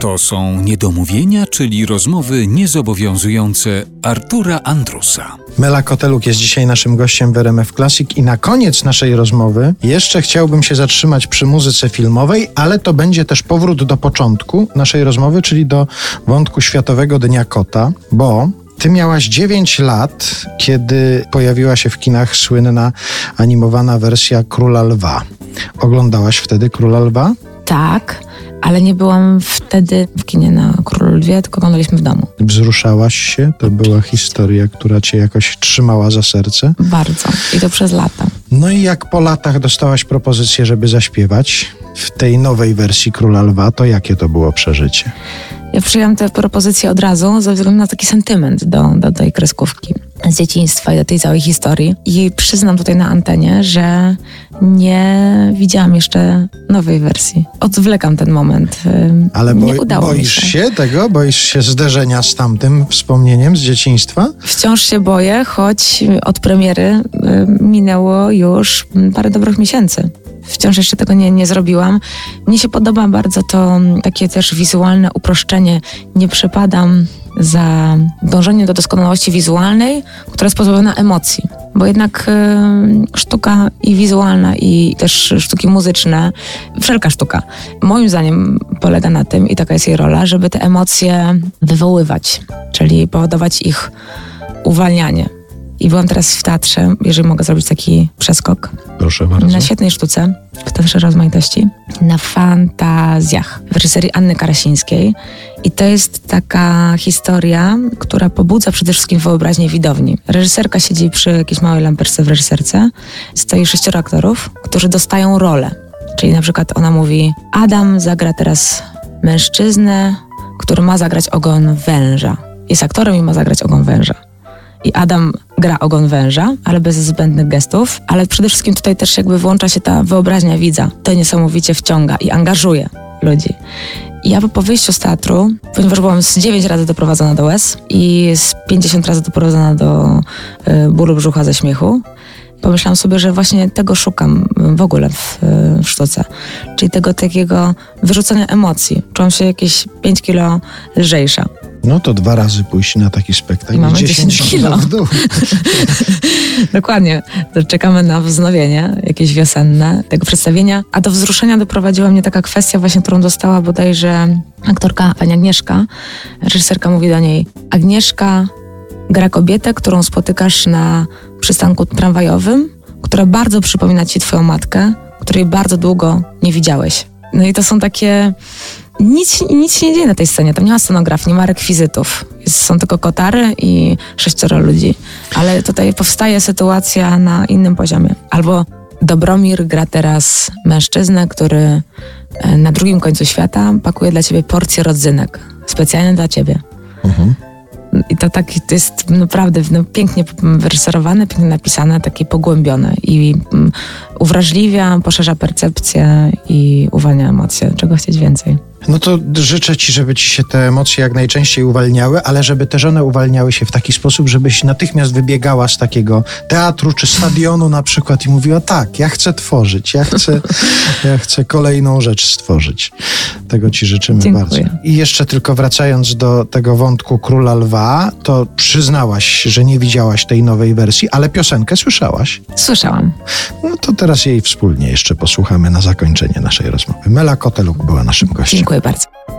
To są niedomówienia, czyli rozmowy niezobowiązujące Artura Andrusa. Mela Koteluk jest dzisiaj naszym gościem w RMF Classic i na koniec naszej rozmowy jeszcze chciałbym się zatrzymać przy muzyce filmowej, ale to będzie też powrót do początku naszej rozmowy, czyli do wątku Światowego Dnia Kota, bo ty miałaś 9 lat, kiedy pojawiła się w kinach słynna animowana wersja Króla Lwa. Oglądałaś wtedy Króla Lwa? Tak, ale nie byłam wtedy w kinie na Królu Lwie, tylko oglądaliśmy w domu. Wzruszałaś się? To była historia, która cię jakoś trzymała za serce? Bardzo. I to przez lata. No i jak po latach dostałaś propozycję, żeby zaśpiewać w tej nowej wersji Króla Lwa, to jakie to było przeżycie? Ja przyjęłam tę propozycję od razu ze względu na taki sentyment do, do tej kreskówki z dzieciństwa i do tej całej historii. I przyznam tutaj na antenie, że nie widziałam jeszcze nowej wersji. Odwlekam ten moment. Ale nie boi- udało mi boisz się. się tego? Boisz się zderzenia z tamtym wspomnieniem z dzieciństwa? Wciąż się boję, choć od premiery minęło już parę dobrych miesięcy. Wciąż jeszcze tego nie, nie zrobiłam. Mnie się podoba bardzo to mm, takie też wizualne uproszczenie. Nie przepadam za dążenie do doskonałości wizualnej, która jest pozbawiona emocji. Bo jednak y, sztuka i wizualna, i też sztuki muzyczne, wszelka sztuka, moim zdaniem polega na tym, i taka jest jej rola, żeby te emocje wywoływać, czyli powodować ich uwalnianie. I byłam teraz w teatrze, jeżeli mogę zrobić taki przeskok, Proszę bardzo. na świetnej sztuce w Teatrze Rozmaitości, na fantazjach w reżyserii Anny Karasińskiej. I to jest taka historia, która pobudza przede wszystkim wyobraźnię widowni. Reżyserka siedzi przy jakiejś małej lamperce w reżyserce. Stoi sześcioro aktorów, którzy dostają rolę. Czyli na przykład ona mówi, Adam zagra teraz mężczyznę, który ma zagrać ogon węża. Jest aktorem i ma zagrać ogon węża. I Adam gra ogon węża, ale bez zbędnych gestów, ale przede wszystkim tutaj też jakby włącza się ta wyobraźnia widza. To niesamowicie wciąga i angażuje ludzi. Ja po wyjściu z teatru, ponieważ byłam z 9 razy doprowadzona do łez i z 50 razy doprowadzona do y, bólu brzucha ze śmiechu, pomyślałam sobie, że właśnie tego szukam w ogóle w, w sztuce. Czyli tego takiego wyrzucenia emocji. Czułam się jakieś 5 kilo lżejsza. No to dwa razy pójść na taki spektakl. Mamy 10 10 kilo. Dokładnie. Czekamy na wznowienie jakieś wiosenne tego przedstawienia. A do wzruszenia doprowadziła mnie taka kwestia właśnie, którą dostała bodajże aktorka pani Agnieszka. Reżyserka mówi do niej, Agnieszka gra kobietę, którą spotykasz na przystanku tramwajowym, która bardzo przypomina ci twoją matkę, której bardzo długo nie widziałeś. No i to są takie... Nic, nic się nie dzieje na tej scenie, tam nie ma scenografii, nie ma rekwizytów. Są tylko kotary i sześcioro ludzi. Ale tutaj powstaje sytuacja na innym poziomie. Albo Dobromir gra teraz mężczyznę, który e, na drugim końcu świata pakuje dla ciebie porcję rodzynek. Specjalnie dla ciebie. Mhm. I to tak to jest naprawdę no, pięknie wyreżyserowane, pięknie napisane, takie pogłębione i mm, uwrażliwia, poszerza percepcję i uwalnia emocje. Czego chcieć więcej? No to życzę ci, żeby ci się te emocje jak najczęściej uwalniały, ale żeby też one uwalniały się w taki sposób, żebyś natychmiast wybiegała z takiego teatru czy stadionu na przykład i mówiła tak, ja chcę tworzyć, ja chcę, ja chcę kolejną rzecz stworzyć. Tego ci życzymy Dziękuję. bardzo. I jeszcze tylko wracając do tego wątku Króla Lwa, to przyznałaś, że nie widziałaś tej nowej wersji, ale piosenkę słyszałaś. Słyszałam. No to teraz jej wspólnie jeszcze posłuchamy na zakończenie naszej rozmowy. Mela Koteluk była naszym gościem. Dziękuję bardzo.